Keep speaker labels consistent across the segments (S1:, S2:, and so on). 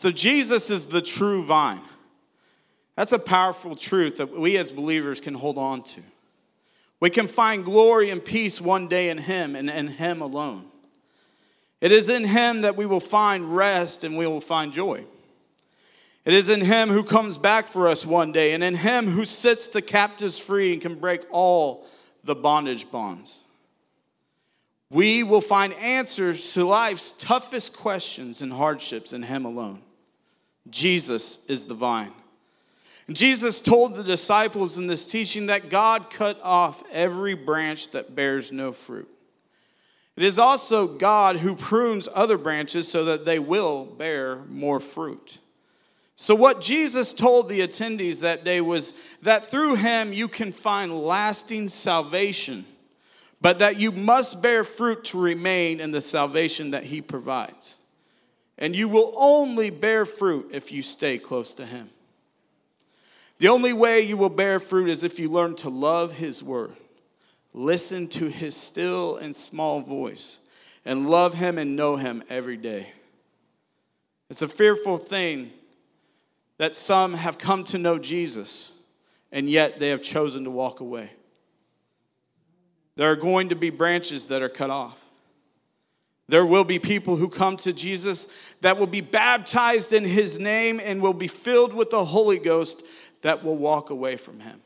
S1: So, Jesus is the true vine. That's a powerful truth that we as believers can hold on to. We can find glory and peace one day in Him and in Him alone. It is in Him that we will find rest and we will find joy. It is in Him who comes back for us one day, and in Him who sets the captives free and can break all the bondage bonds. We will find answers to life's toughest questions and hardships in Him alone. Jesus is the vine. And Jesus told the disciples in this teaching that God cut off every branch that bears no fruit. It is also God who prunes other branches so that they will bear more fruit. So, what Jesus told the attendees that day was that through him you can find lasting salvation, but that you must bear fruit to remain in the salvation that he provides. And you will only bear fruit if you stay close to him. The only way you will bear fruit is if you learn to love his word, listen to his still and small voice, and love him and know him every day. It's a fearful thing that some have come to know Jesus and yet they have chosen to walk away. There are going to be branches that are cut off. There will be people who come to Jesus that will be baptized in his name and will be filled with the Holy Ghost that will walk away from him.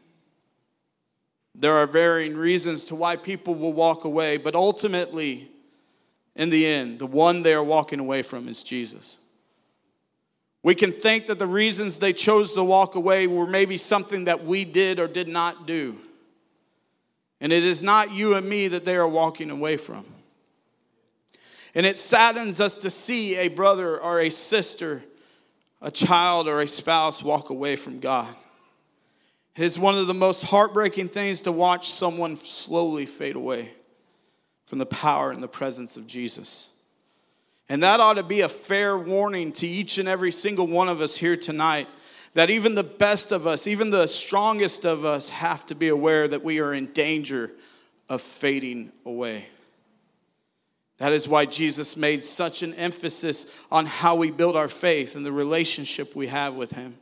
S1: There are varying reasons to why people will walk away, but ultimately, in the end, the one they are walking away from is Jesus. We can think that the reasons they chose to walk away were maybe something that we did or did not do. And it is not you and me that they are walking away from. And it saddens us to see a brother or a sister, a child or a spouse walk away from God. It is one of the most heartbreaking things to watch someone slowly fade away from the power and the presence of Jesus. And that ought to be a fair warning to each and every single one of us here tonight that even the best of us, even the strongest of us, have to be aware that we are in danger of fading away. That is why Jesus made such an emphasis on how we build our faith and the relationship we have with Him.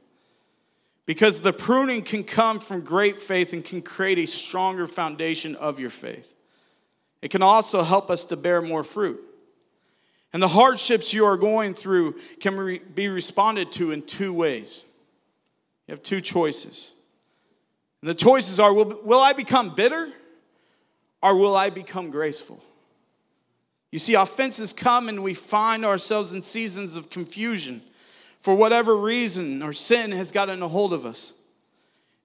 S1: Because the pruning can come from great faith and can create a stronger foundation of your faith. It can also help us to bear more fruit. And the hardships you are going through can be responded to in two ways. You have two choices. And the choices are will, will I become bitter or will I become graceful? You see, offenses come and we find ourselves in seasons of confusion for whatever reason or sin has gotten a hold of us.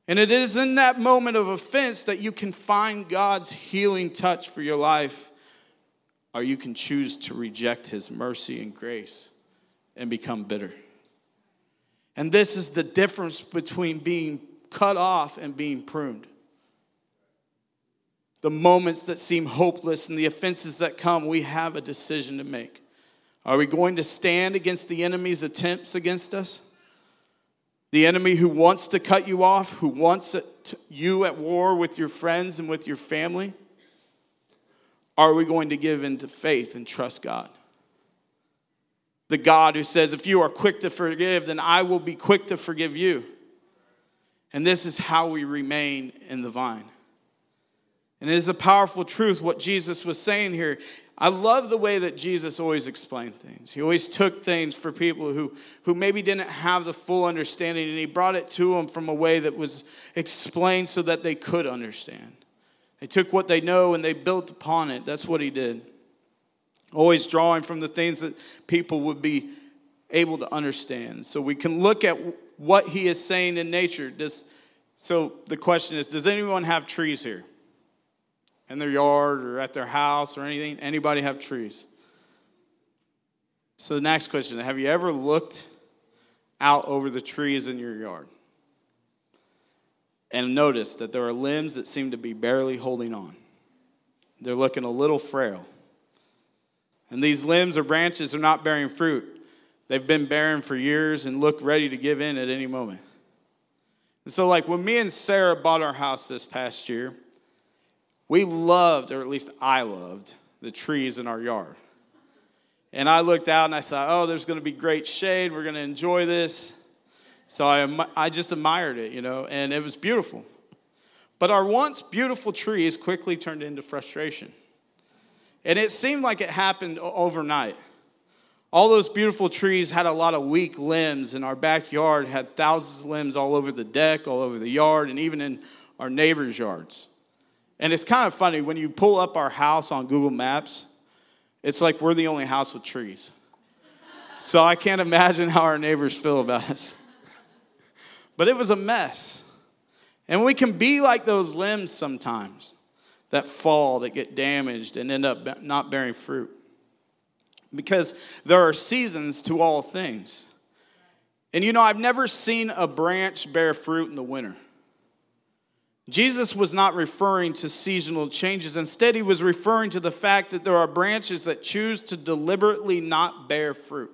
S1: And it is in that moment of offense that you can find God's healing touch for your life or you can choose to reject his mercy and grace and become bitter. And this is the difference between being cut off and being pruned. The moments that seem hopeless and the offenses that come, we have a decision to make. Are we going to stand against the enemy's attempts against us? The enemy who wants to cut you off, who wants you at war with your friends and with your family? are we going to give into faith and trust God? The God who says, If you are quick to forgive, then I will be quick to forgive you. And this is how we remain in the vine. And it is a powerful truth what Jesus was saying here. I love the way that Jesus always explained things. He always took things for people who, who maybe didn't have the full understanding, and he brought it to them from a way that was explained so that they could understand. They took what they know and they built upon it. That's what he did. Always drawing from the things that people would be able to understand. So we can look at what he is saying in nature. Does, so the question is Does anyone have trees here? In their yard or at their house or anything? Anybody have trees? So the next question Have you ever looked out over the trees in your yard. And noticed that there are limbs that seem to be barely holding on. They're looking a little frail. And these limbs or branches are not bearing fruit. They've been barren for years and look ready to give in at any moment. And so, like when me and Sarah bought our house this past year, we loved, or at least I loved, the trees in our yard. And I looked out and I thought, oh, there's going to be great shade. We're going to enjoy this. So I, I just admired it, you know, and it was beautiful. But our once beautiful trees quickly turned into frustration. And it seemed like it happened overnight. All those beautiful trees had a lot of weak limbs, and our backyard had thousands of limbs all over the deck, all over the yard, and even in our neighbors' yards. And it's kind of funny when you pull up our house on Google Maps, it's like we're the only house with trees. So I can't imagine how our neighbors feel about us. But it was a mess. And we can be like those limbs sometimes that fall, that get damaged, and end up not bearing fruit. Because there are seasons to all things. And you know, I've never seen a branch bear fruit in the winter. Jesus was not referring to seasonal changes. Instead, he was referring to the fact that there are branches that choose to deliberately not bear fruit.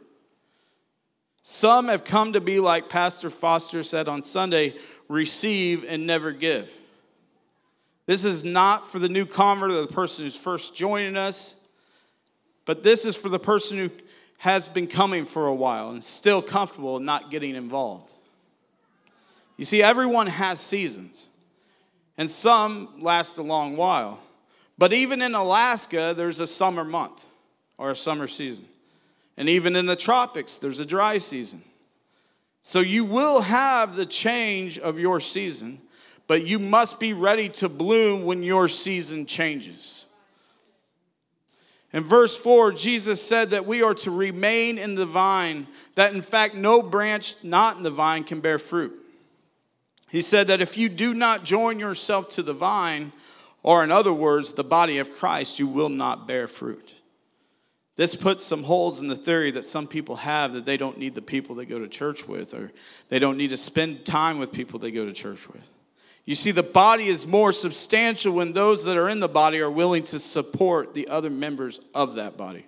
S1: Some have come to be like Pastor Foster said on Sunday receive and never give. This is not for the new convert or the person who's first joining us, but this is for the person who has been coming for a while and still comfortable not getting involved. You see, everyone has seasons and some last a long while. But even in Alaska, there's a summer month or a summer season. And even in the tropics, there's a dry season. So you will have the change of your season, but you must be ready to bloom when your season changes. In verse 4, Jesus said that we are to remain in the vine, that in fact no branch not in the vine can bear fruit. He said that if you do not join yourself to the vine, or in other words, the body of Christ, you will not bear fruit. This puts some holes in the theory that some people have that they don't need the people they go to church with, or they don't need to spend time with people they go to church with. You see, the body is more substantial when those that are in the body are willing to support the other members of that body.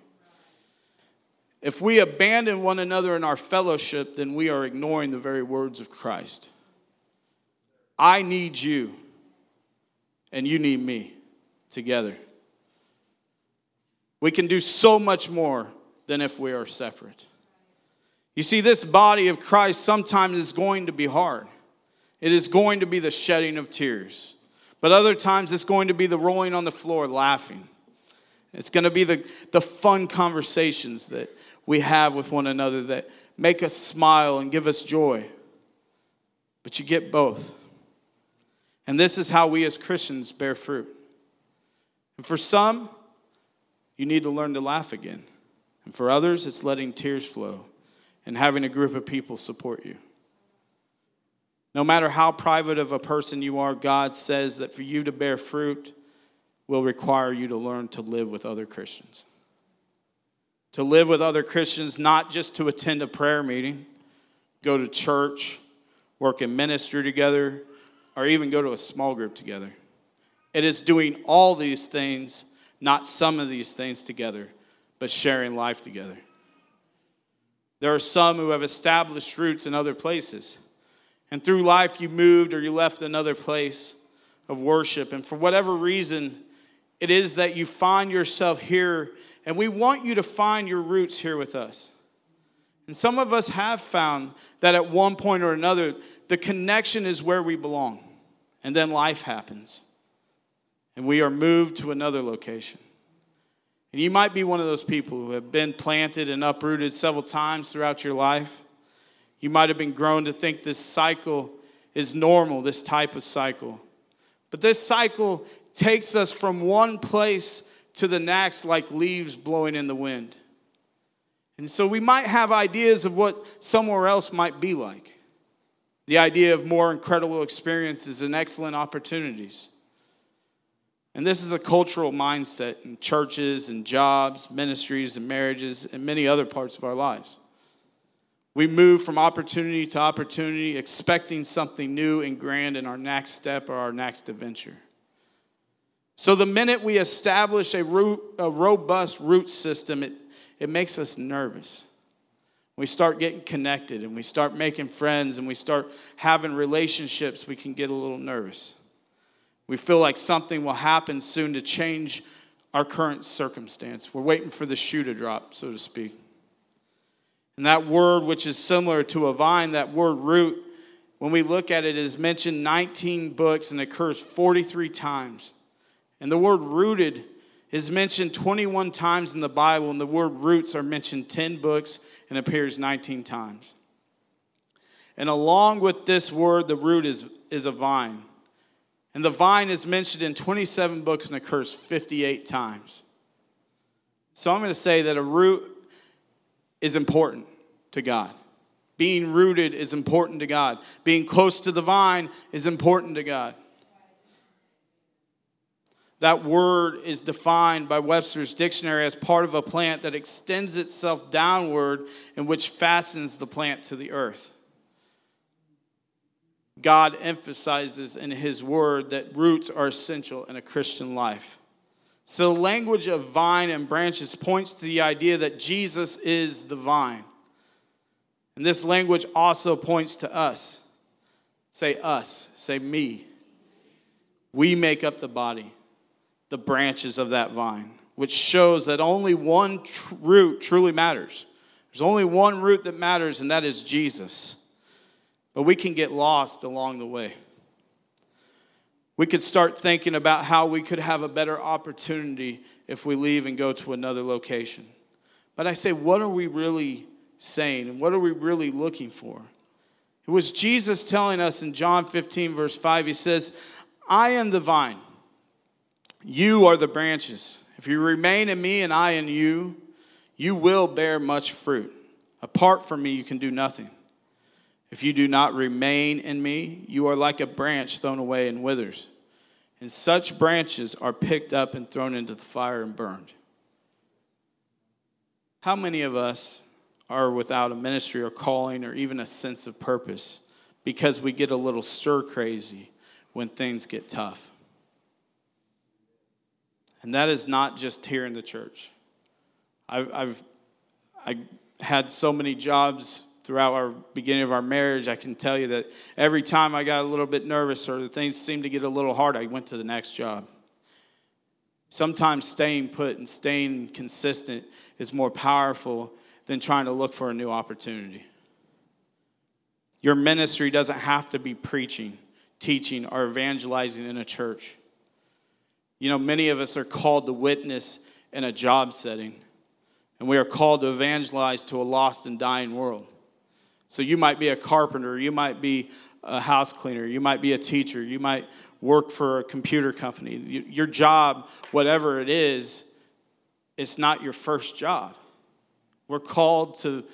S1: If we abandon one another in our fellowship, then we are ignoring the very words of Christ. I need you, and you need me together. We can do so much more than if we are separate. You see, this body of Christ sometimes is going to be hard. It is going to be the shedding of tears. But other times it's going to be the rolling on the floor laughing. It's going to be the, the fun conversations that we have with one another that make us smile and give us joy. But you get both. And this is how we as Christians bear fruit. And for some, you need to learn to laugh again. And for others, it's letting tears flow and having a group of people support you. No matter how private of a person you are, God says that for you to bear fruit will require you to learn to live with other Christians. To live with other Christians, not just to attend a prayer meeting, go to church, work in ministry together, or even go to a small group together. It is doing all these things, not some of these things together, but sharing life together. There are some who have established roots in other places. And through life, you moved or you left another place of worship. And for whatever reason, it is that you find yourself here, and we want you to find your roots here with us. And some of us have found that at one point or another, the connection is where we belong. And then life happens. And we are moved to another location. And you might be one of those people who have been planted and uprooted several times throughout your life. You might have been grown to think this cycle is normal, this type of cycle. But this cycle takes us from one place to the next like leaves blowing in the wind. And so we might have ideas of what somewhere else might be like. The idea of more incredible experiences and excellent opportunities. And this is a cultural mindset in churches and jobs, ministries and marriages, and many other parts of our lives. We move from opportunity to opportunity, expecting something new and grand in our next step or our next adventure. So, the minute we establish a, root, a robust root system, it, it makes us nervous. We start getting connected and we start making friends and we start having relationships, we can get a little nervous. We feel like something will happen soon to change our current circumstance. We're waiting for the shoe to drop, so to speak. And that word, which is similar to a vine, that word root, when we look at it, it is mentioned 19 books and occurs 43 times. And the word rooted is mentioned 21 times in the Bible, and the word roots are mentioned 10 books and appears 19 times. And along with this word, the root is, is a vine. And the vine is mentioned in 27 books and occurs 58 times. So I'm going to say that a root is important to God. Being rooted is important to God. Being close to the vine is important to God. That word is defined by Webster's dictionary as part of a plant that extends itself downward and which fastens the plant to the earth. God emphasizes in His Word that roots are essential in a Christian life. So, the language of vine and branches points to the idea that Jesus is the vine. And this language also points to us. Say us, say me. We make up the body, the branches of that vine, which shows that only one tr- root truly matters. There's only one root that matters, and that is Jesus. But we can get lost along the way. We could start thinking about how we could have a better opportunity if we leave and go to another location. But I say, what are we really saying and what are we really looking for? It was Jesus telling us in John 15, verse 5, he says, I am the vine, you are the branches. If you remain in me and I in you, you will bear much fruit. Apart from me, you can do nothing. If you do not remain in me, you are like a branch thrown away and withers. And such branches are picked up and thrown into the fire and burned. How many of us are without a ministry or calling or even a sense of purpose because we get a little stir crazy when things get tough? And that is not just here in the church. I've, I've I had so many jobs throughout our beginning of our marriage, I can tell you that every time I got a little bit nervous or things seemed to get a little hard, I went to the next job. Sometimes staying put and staying consistent is more powerful than trying to look for a new opportunity. Your ministry doesn't have to be preaching, teaching, or evangelizing in a church. You know, many of us are called to witness in a job setting, and we are called to evangelize to a lost and dying world. So you might be a carpenter, you might be a house cleaner, you might be a teacher, you might work for a computer company. Your job, whatever it is, it's not your first job. We're called to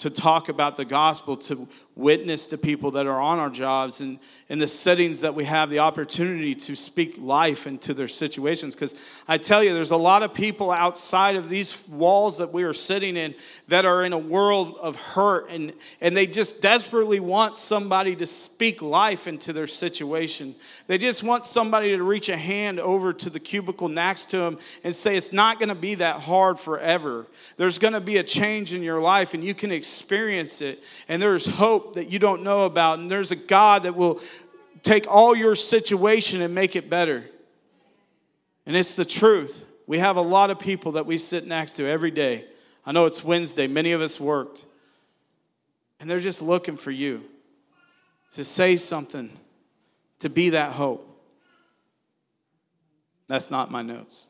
S1: to talk about the gospel, to witness to people that are on our jobs and in the settings that we have the opportunity to speak life into their situations. Because I tell you, there's a lot of people outside of these walls that we are sitting in that are in a world of hurt and, and they just desperately want somebody to speak life into their situation. They just want somebody to reach a hand over to the cubicle next to them and say, It's not going to be that hard forever. There's going to be a change in your life and you can experience it. And there's hope that you don't know about. And there's a God that will take all your situation and make it better. And it's the truth. We have a lot of people that we sit next to every day. I know it's Wednesday, many of us worked. And they're just looking for you to say something, to be that hope. That's not my notes.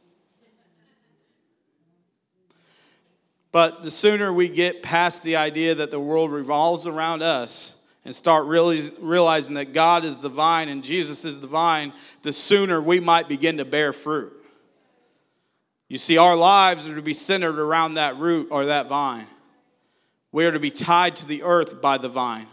S1: But the sooner we get past the idea that the world revolves around us and start really realizing that God is the vine and Jesus is the vine, the sooner we might begin to bear fruit. You see, our lives are to be centered around that root or that vine. We are to be tied to the earth by the vine.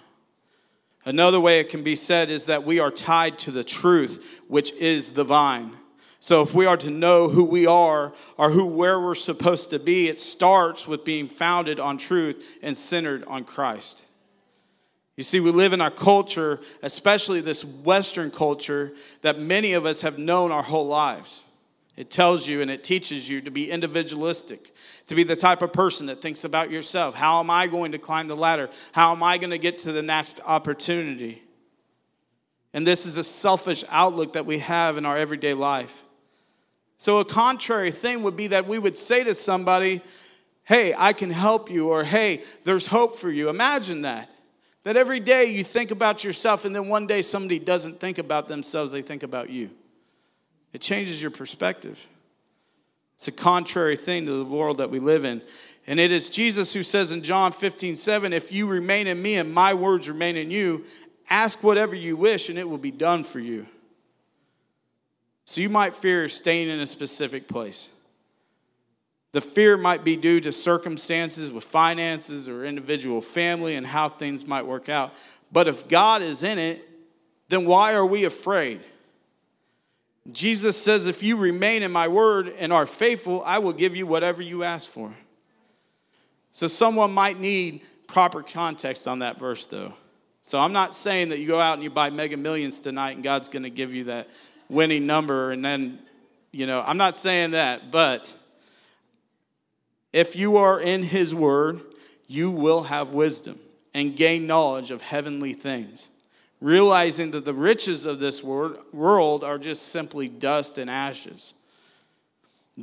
S1: Another way it can be said is that we are tied to the truth, which is the vine. So if we are to know who we are or who where we're supposed to be, it starts with being founded on truth and centered on Christ. You see, we live in a culture, especially this Western culture, that many of us have known our whole lives. It tells you and it teaches you to be individualistic, to be the type of person that thinks about yourself. How am I going to climb the ladder? How am I going to get to the next opportunity? And this is a selfish outlook that we have in our everyday life. So, a contrary thing would be that we would say to somebody, Hey, I can help you, or Hey, there's hope for you. Imagine that. That every day you think about yourself, and then one day somebody doesn't think about themselves, they think about you. It changes your perspective. It's a contrary thing to the world that we live in. And it is Jesus who says in John 15, 7, If you remain in me and my words remain in you, ask whatever you wish and it will be done for you. So you might fear staying in a specific place. The fear might be due to circumstances with finances or individual family and how things might work out. But if God is in it, then why are we afraid? Jesus says, If you remain in my word and are faithful, I will give you whatever you ask for. So someone might need proper context on that verse, though. So I'm not saying that you go out and you buy mega millions tonight and God's going to give you that winning number and then, you know, I'm not saying that, but if you are in His Word, you will have wisdom and gain knowledge of heavenly things, realizing that the riches of this world are just simply dust and ashes.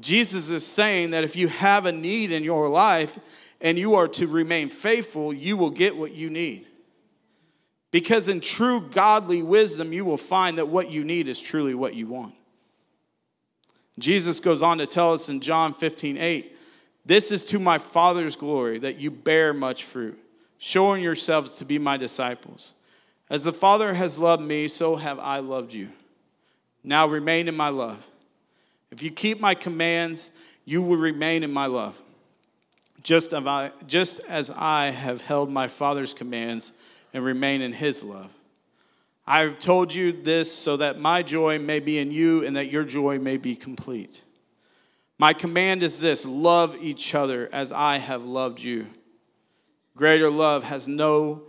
S1: Jesus is saying that if you have a need in your life and you are to remain faithful, you will get what you need. Because in true godly wisdom, you will find that what you need is truly what you want. Jesus goes on to tell us in John 15, 8, this is to my Father's glory that you bear much fruit, showing yourselves to be my disciples. As the Father has loved me, so have I loved you. Now remain in my love. If you keep my commands, you will remain in my love. Just just as I have held my Father's commands and remain in his love. I have told you this so that my joy may be in you and that your joy may be complete. My command is this love each other as I have loved you. Greater love has no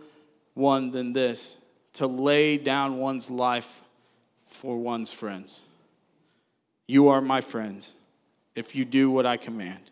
S1: one than this to lay down one's life for one's friends. You are my friends if you do what I command.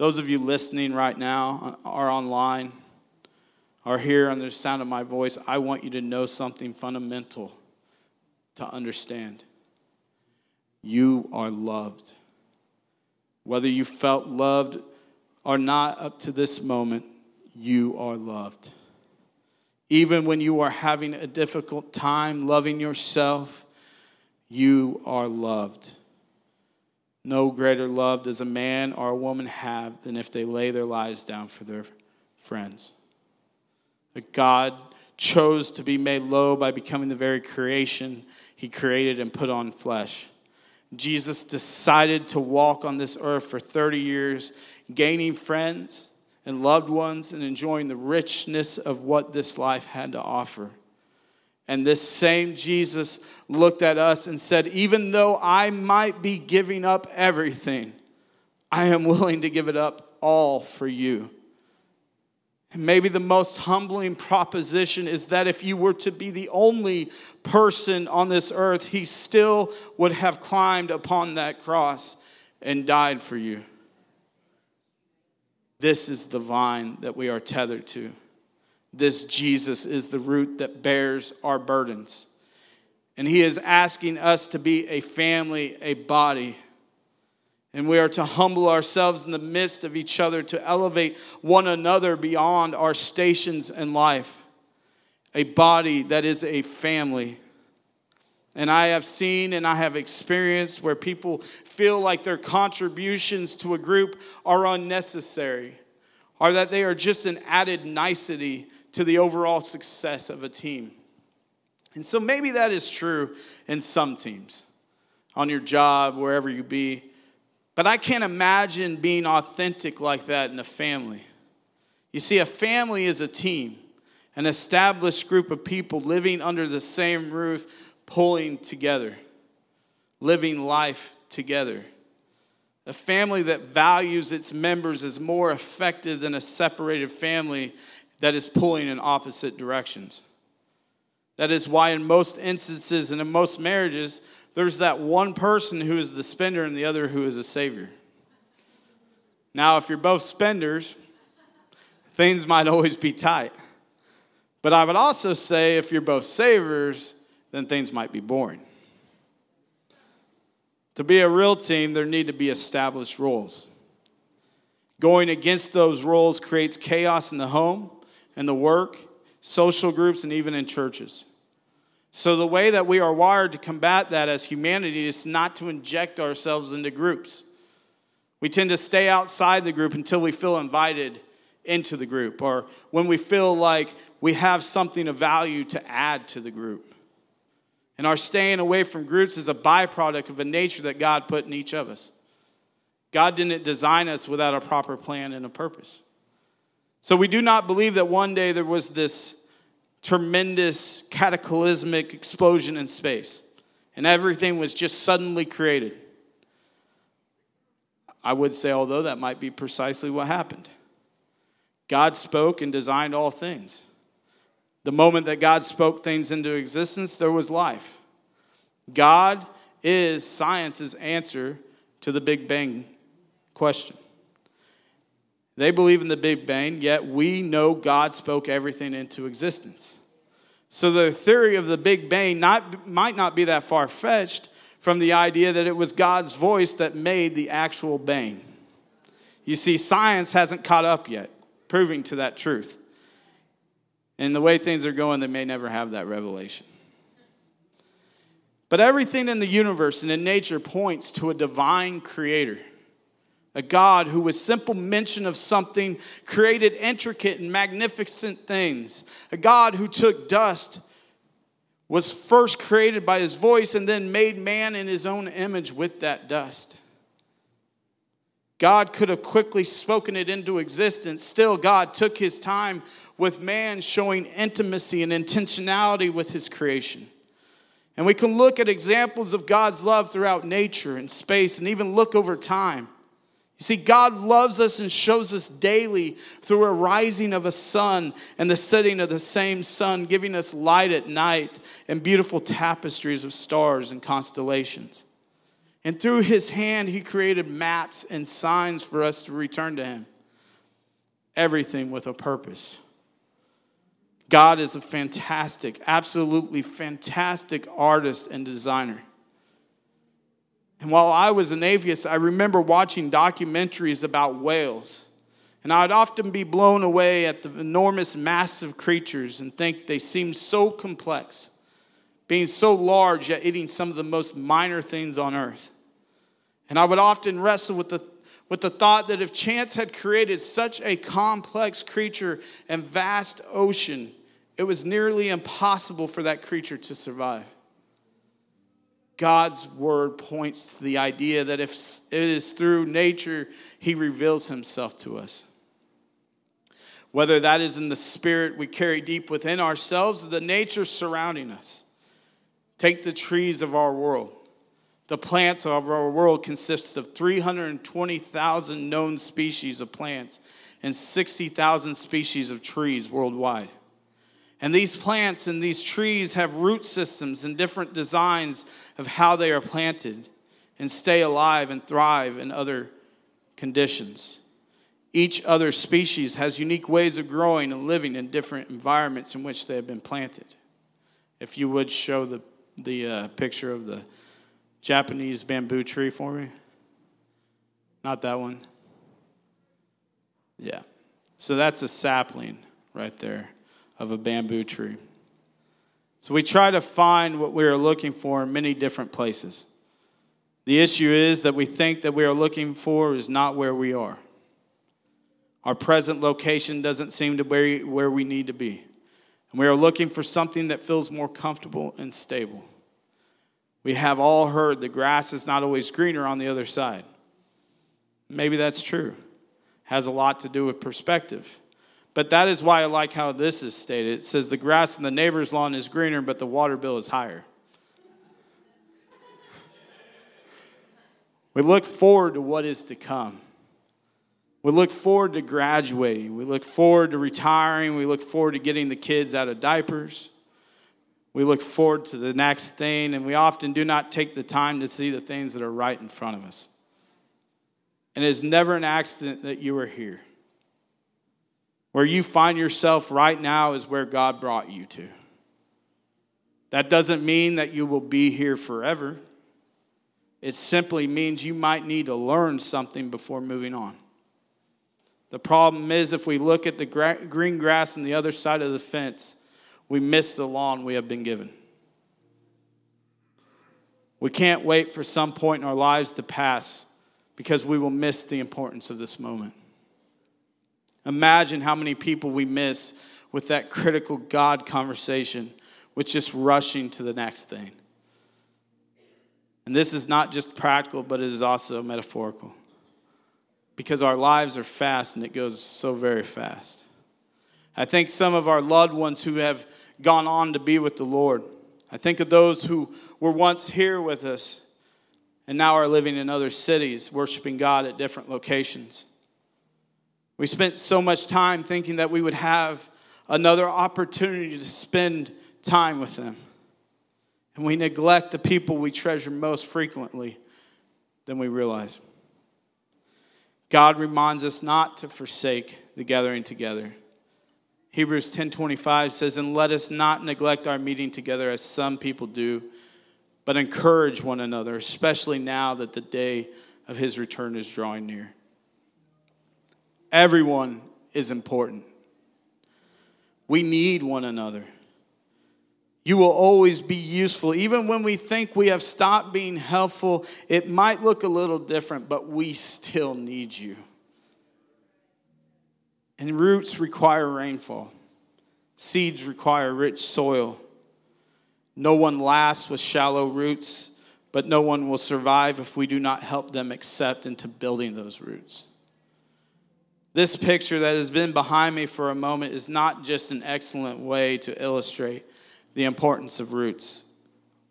S1: Those of you listening right now uh, are online, are here under the sound of my voice, I want you to know something fundamental to understand. You are loved. Whether you felt loved or not up to this moment, you are loved. Even when you are having a difficult time loving yourself, you are loved. No greater love does a man or a woman have than if they lay their lives down for their friends. That God chose to be made low by becoming the very creation he created and put on flesh. Jesus decided to walk on this earth for 30 years, gaining friends and loved ones and enjoying the richness of what this life had to offer. And this same Jesus looked at us and said, Even though I might be giving up everything, I am willing to give it up all for you. And maybe the most humbling proposition is that if you were to be the only person on this earth, he still would have climbed upon that cross and died for you. This is the vine that we are tethered to. This Jesus is the root that bears our burdens. And he is asking us to be a family, a body. And we are to humble ourselves in the midst of each other, to elevate one another beyond our stations in life. A body that is a family. And I have seen and I have experienced where people feel like their contributions to a group are unnecessary or that they are just an added nicety to the overall success of a team. And so maybe that is true in some teams, on your job, wherever you be. But I can't imagine being authentic like that in a family. You see, a family is a team, an established group of people living under the same roof, pulling together, living life together. A family that values its members is more effective than a separated family that is pulling in opposite directions. That is why, in most instances and in most marriages, there's that one person who is the spender and the other who is a savior. Now, if you're both spenders, things might always be tight. But I would also say if you're both savers, then things might be boring. To be a real team, there need to be established roles. Going against those roles creates chaos in the home, in the work, social groups, and even in churches. So, the way that we are wired to combat that as humanity is not to inject ourselves into groups. We tend to stay outside the group until we feel invited into the group or when we feel like we have something of value to add to the group. And our staying away from groups is a byproduct of a nature that God put in each of us. God didn't design us without a proper plan and a purpose. So we do not believe that one day there was this tremendous cataclysmic explosion in space and everything was just suddenly created. I would say, although that might be precisely what happened. God spoke and designed all things. The moment that God spoke things into existence, there was life. God is science's answer to the Big Bang question. They believe in the Big Bang, yet we know God spoke everything into existence. So the theory of the Big Bang not, might not be that far fetched from the idea that it was God's voice that made the actual bang. You see, science hasn't caught up yet, proving to that truth. And the way things are going, they may never have that revelation. But everything in the universe and in nature points to a divine creator a God who, with simple mention of something, created intricate and magnificent things. A God who took dust, was first created by his voice, and then made man in his own image with that dust. God could have quickly spoken it into existence. Still, God took his time with man, showing intimacy and intentionality with his creation. And we can look at examples of God's love throughout nature and space and even look over time. You see, God loves us and shows us daily through a rising of a sun and the setting of the same sun, giving us light at night and beautiful tapestries of stars and constellations. And through his hand, he created maps and signs for us to return to him. Everything with a purpose. God is a fantastic, absolutely fantastic artist and designer. And while I was an atheist, I remember watching documentaries about whales. And I'd often be blown away at the enormous, massive creatures and think they seemed so complex, being so large yet eating some of the most minor things on earth. And I would often wrestle with the, with the thought that if chance had created such a complex creature and vast ocean, it was nearly impossible for that creature to survive. God's word points to the idea that if it is through nature, he reveals himself to us. Whether that is in the spirit we carry deep within ourselves or the nature surrounding us. Take the trees of our world. The plants of our world consists of 320,000 known species of plants and 60,000 species of trees worldwide. And these plants and these trees have root systems and different designs of how they are planted and stay alive and thrive in other conditions. Each other species has unique ways of growing and living in different environments in which they have been planted. If you would show the, the uh, picture of the Japanese bamboo tree for me. Not that one. Yeah. So that's a sapling right there of a bamboo tree. So we try to find what we are looking for in many different places. The issue is that we think that we are looking for is not where we are. Our present location doesn't seem to be where we need to be. And we are looking for something that feels more comfortable and stable. We have all heard the grass is not always greener on the other side. Maybe that's true. Has a lot to do with perspective. But that is why I like how this is stated. It says, The grass in the neighbor's lawn is greener, but the water bill is higher. we look forward to what is to come. We look forward to graduating. We look forward to retiring. We look forward to getting the kids out of diapers. We look forward to the next thing, and we often do not take the time to see the things that are right in front of us. And it is never an accident that you are here. Where you find yourself right now is where God brought you to. That doesn't mean that you will be here forever. It simply means you might need to learn something before moving on. The problem is, if we look at the green grass on the other side of the fence, we miss the lawn we have been given. We can't wait for some point in our lives to pass because we will miss the importance of this moment. Imagine how many people we miss with that critical God conversation, with just rushing to the next thing. And this is not just practical, but it is also metaphorical. Because our lives are fast and it goes so very fast. I think some of our loved ones who have gone on to be with the Lord. I think of those who were once here with us and now are living in other cities, worshiping God at different locations. We spent so much time thinking that we would have another opportunity to spend time with them. And we neglect the people we treasure most frequently than we realize. God reminds us not to forsake the gathering together. Hebrews 10:25 says, "And let us not neglect our meeting together as some people do, but encourage one another, especially now that the day of his return is drawing near." Everyone is important. We need one another. You will always be useful. Even when we think we have stopped being helpful, it might look a little different, but we still need you. And roots require rainfall, seeds require rich soil. No one lasts with shallow roots, but no one will survive if we do not help them accept into building those roots. This picture that has been behind me for a moment is not just an excellent way to illustrate the importance of roots,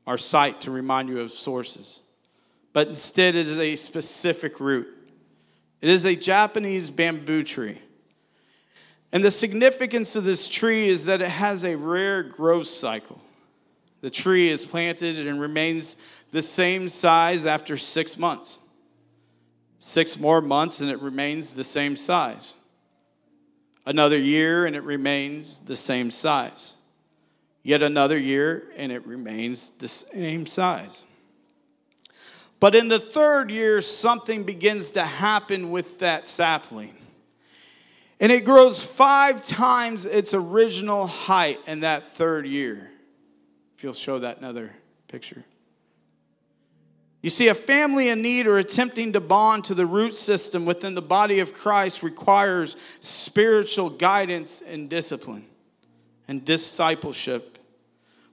S1: our site to remind you of sources, but instead it is a specific root. It is a Japanese bamboo tree. And the significance of this tree is that it has a rare growth cycle. The tree is planted and remains the same size after six months six more months and it remains the same size. Another year and it remains the same size. Yet another year and it remains the same size. But in the third year, something begins to happen with that sapling. And it grows five times its original height in that third year. If you'll show that another picture. You see, a family in need or attempting to bond to the root system within the body of Christ requires spiritual guidance and discipline and discipleship.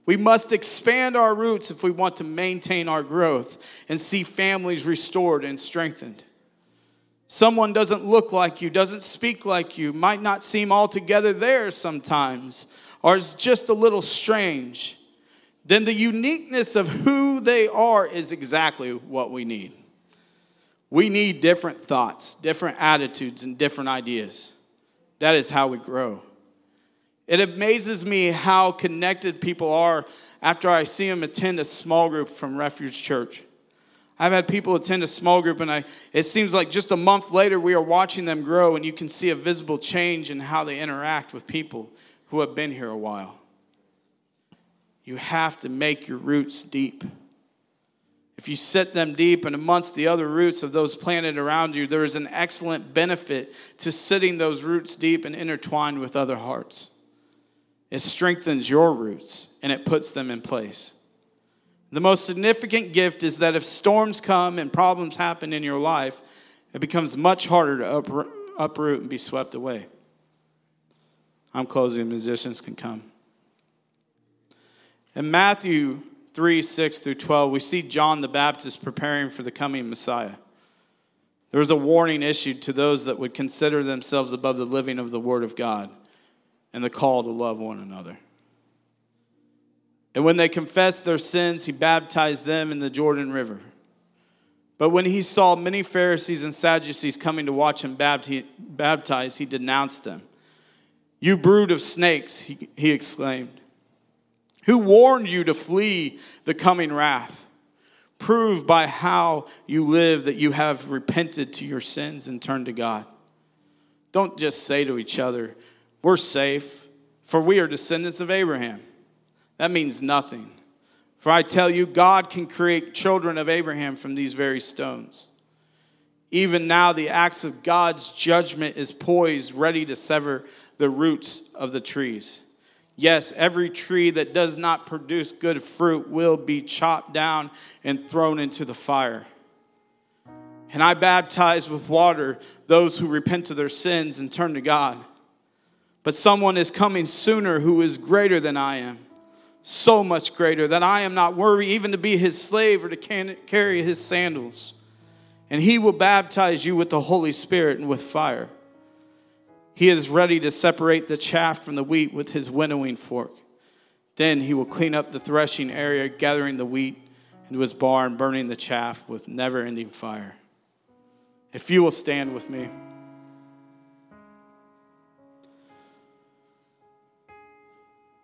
S1: We must expand our roots if we want to maintain our growth and see families restored and strengthened. Someone doesn't look like you, doesn't speak like you, might not seem altogether there sometimes, or is just a little strange then the uniqueness of who they are is exactly what we need. We need different thoughts, different attitudes, and different ideas. That is how we grow. It amazes me how connected people are after I see them attend a small group from Refuge Church. I've had people attend a small group, and I, it seems like just a month later, we are watching them grow, and you can see a visible change in how they interact with people who have been here a while you have to make your roots deep. If you set them deep and amongst the other roots of those planted around you, there is an excellent benefit to sitting those roots deep and intertwined with other hearts. It strengthens your roots and it puts them in place. The most significant gift is that if storms come and problems happen in your life, it becomes much harder to uproot and be swept away. I'm closing, musicians can come. In Matthew 3 6 through 12, we see John the Baptist preparing for the coming Messiah. There was a warning issued to those that would consider themselves above the living of the Word of God and the call to love one another. And when they confessed their sins, he baptized them in the Jordan River. But when he saw many Pharisees and Sadducees coming to watch him baptize, he denounced them. You brood of snakes, he, he exclaimed. Who warned you to flee the coming wrath? Prove by how you live that you have repented to your sins and turned to God. Don't just say to each other, We're safe, for we are descendants of Abraham. That means nothing. For I tell you, God can create children of Abraham from these very stones. Even now, the axe of God's judgment is poised, ready to sever the roots of the trees. Yes, every tree that does not produce good fruit will be chopped down and thrown into the fire. And I baptize with water those who repent of their sins and turn to God. But someone is coming sooner who is greater than I am so much greater that I am not worthy even to be his slave or to carry his sandals. And he will baptize you with the Holy Spirit and with fire. He is ready to separate the chaff from the wheat with his winnowing fork. Then he will clean up the threshing area, gathering the wheat into his barn, burning the chaff with never ending fire. If you will stand with me.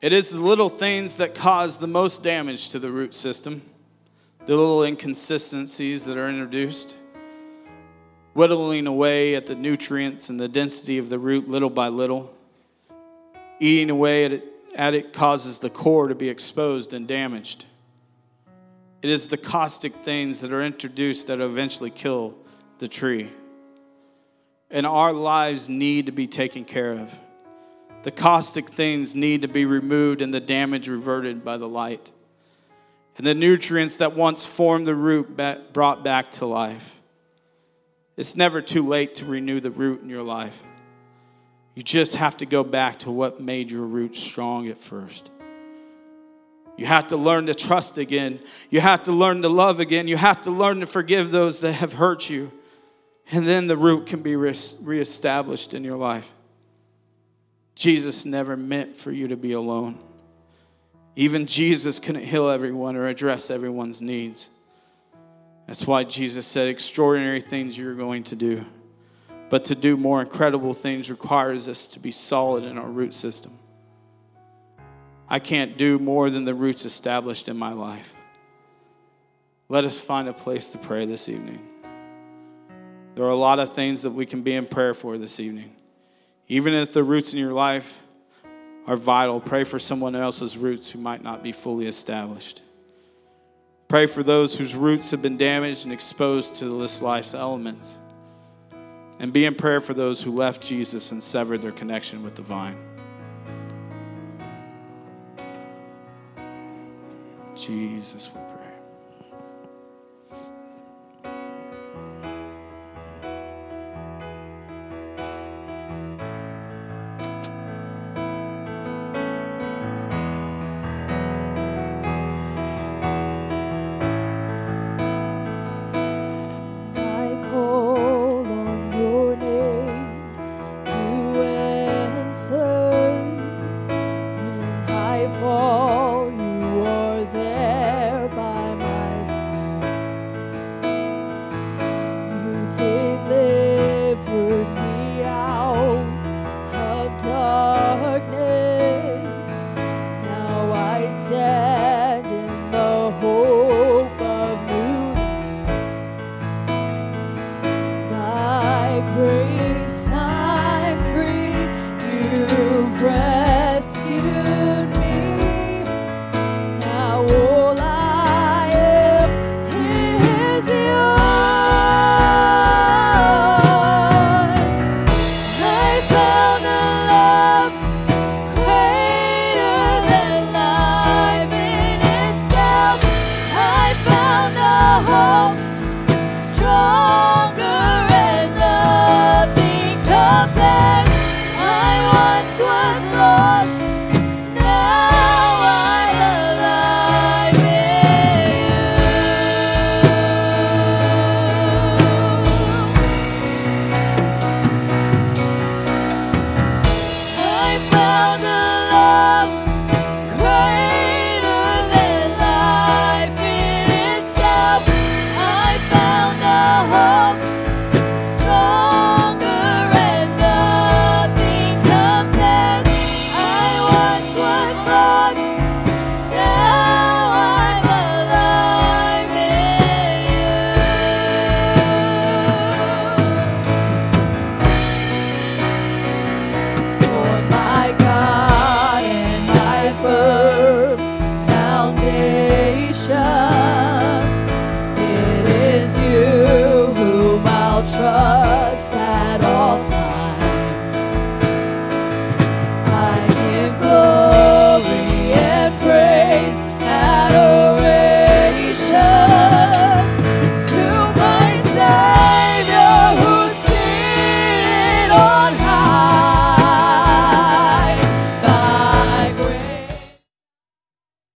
S1: It is the little things that cause the most damage to the root system, the little inconsistencies that are introduced, whittling away at the nutrients and the density of the root little by little. Eating away at it, at it causes the core to be exposed and damaged. It is the caustic things that are introduced that eventually kill the tree. And our lives need to be taken care of. The caustic things need to be removed and the damage reverted by the light. And the nutrients that once formed the root brought back to life. It's never too late to renew the root in your life. You just have to go back to what made your root strong at first. You have to learn to trust again. You have to learn to love again. You have to learn to forgive those that have hurt you. And then the root can be reestablished in your life. Jesus never meant for you to be alone. Even Jesus couldn't heal everyone or address everyone's needs. That's why Jesus said, Extraordinary things you're going to do. But to do more incredible things requires us to be solid in our root system. I can't do more than the roots established in my life. Let us find a place to pray this evening. There are a lot of things that we can be in prayer for this evening. Even if the roots in your life are vital, pray for someone else's roots who might not be fully established. Pray for those whose roots have been damaged and exposed to this life's elements. And be in prayer for those who left Jesus and severed their connection with the vine. Jesus,